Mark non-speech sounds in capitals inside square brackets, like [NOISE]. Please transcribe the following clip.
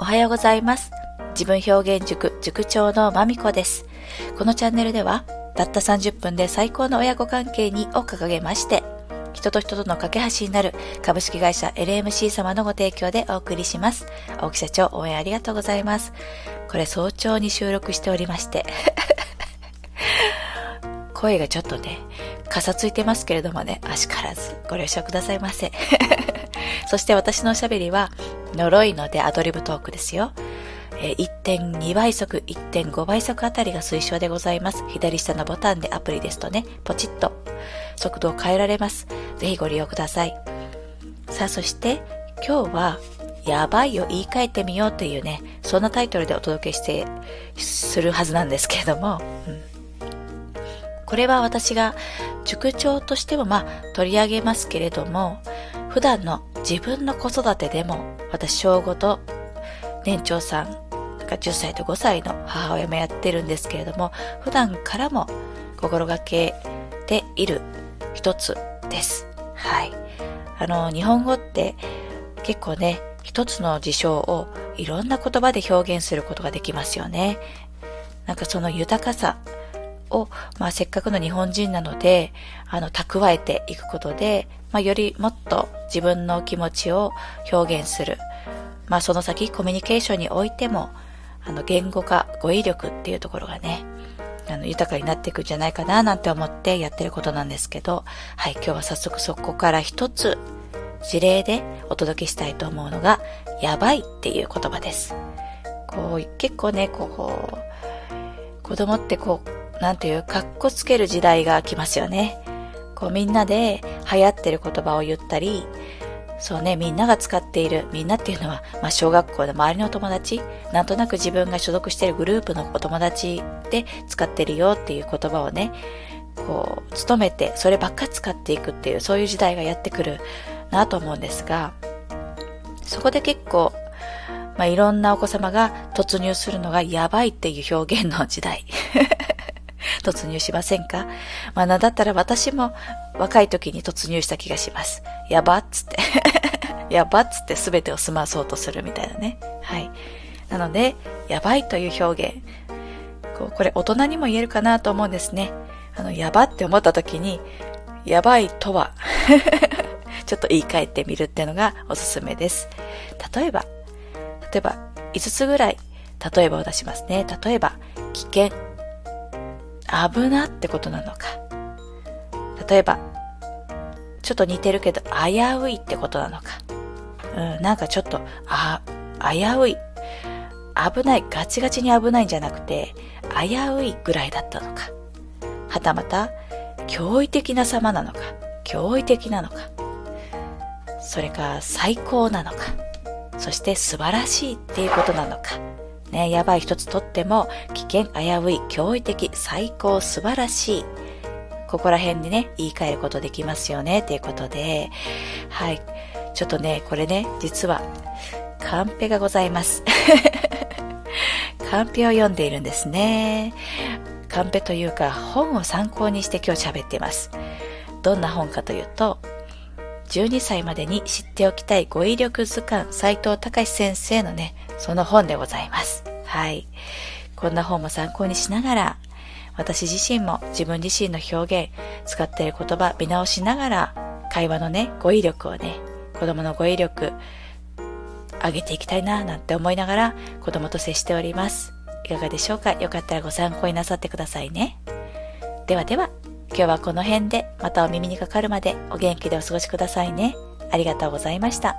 おはようございます。自分表現塾塾長のまみこです。このチャンネルでは、たった30分で最高の親子関係にを掲げまして、人と人との架け橋になる株式会社 LMC 様のご提供でお送りします。青木社長、応援ありがとうございます。これ早朝に収録しておりまして [LAUGHS] 声がちょっとね、かさついてますけれどもね、足からずご了承くださいませ。そして私のおしゃべりは、呪いのでアドリブトークですよ。1.2倍速、1.5倍速あたりが推奨でございます。左下のボタンでアプリですとね、ポチッと速度を変えられます。ぜひご利用ください。さあ、そして今日は、やばいを言い換えてみようというね、そんなタイトルでお届けして、するはずなんですけれども、うん、これは私が塾長としてもまあ取り上げますけれども、普段の自分の子育てでも私小5と年長さんが10歳と5歳の母親もやってるんですけれども、普段からも心がけている一つです。はい。あの、日本語って結構ね、一つの事象をいろんな言葉で表現することができますよね。なんかその豊かさを、まあせっかくの日本人なので、あの、蓄えていくことで、まあよりもっと自分の気持ちを表現する。まあその先コミュニケーションにおいても、あの、言語化、語彙力っていうところがね、あの、豊かになっていくんじゃないかななんて思ってやってることなんですけど、はい、今日は早速そこから一つ事例でお届けしたいと思うのが、やばいっていう言葉です。こう、結構ね、こう、子供ってこう、なんていう、かっこつける時代が来ますよね。こうみんなで流行ってる言葉を言ったり、そうね、みんなが使っている、みんなっていうのは、まあ、小学校の周りの友達、なんとなく自分が所属しているグループのお友達で使ってるよっていう言葉をね、こう、努めて、そればっか使っていくっていう、そういう時代がやってくるなと思うんですが、そこで結構、まあ、いろんなお子様が突入するのがやばいっていう表現の時代。突入しませんか？まあ、なんだったら私も若い時に突入した気がします。やばっつって。[LAUGHS] やばっつって全てを済まそうとするみたいなね。はい。なので、やばいという表現。こうこれ大人にも言えるかなと思うんですね。あの、やばって思った時に、やばいとは [LAUGHS] ちょっと言い換えてみるっていうのがおすすめです。例えば、例えば、5つぐらい、例えばを出しますね。例えば、危険、危なってことなのか。例えば、ちょっと似てるけど、危ういってことなのか。うん、なんかちょっと、あ、危うい。危ない、ガチガチに危ないんじゃなくて、危ういぐらいだったのか。はたまた、驚異的な様なのか。驚異的なのか。それか、最高なのか。そして素晴らしいっていうことなのか。ね、やばい一つとっても、危険、危うい、驚異的、最高、素晴らしい。ここら辺でね、言い換えることできますよね、ということで、はい。ちょっとね、これね、実は、カンペがございます。[LAUGHS] カンペを読んでいるんですね。カンペというか、本を参考にして今日喋っています。どんな本かというと、12歳までに知っておきたい語彙力図鑑斉藤隆先生のね、その本でございます。はい。こんな本も参考にしながら、私自身も自分自身の表現、使っている言葉見直しながら、会話のね、語彙力をね、子供の語彙力、上げていきたいな、なんて思いながら、子供と接しております。いかがでしょうか？よかったらご参考になさってくださいね。ではでは、今日はこの辺でまたお耳にかかるまでお元気でお過ごしくださいね。ありがとうございました。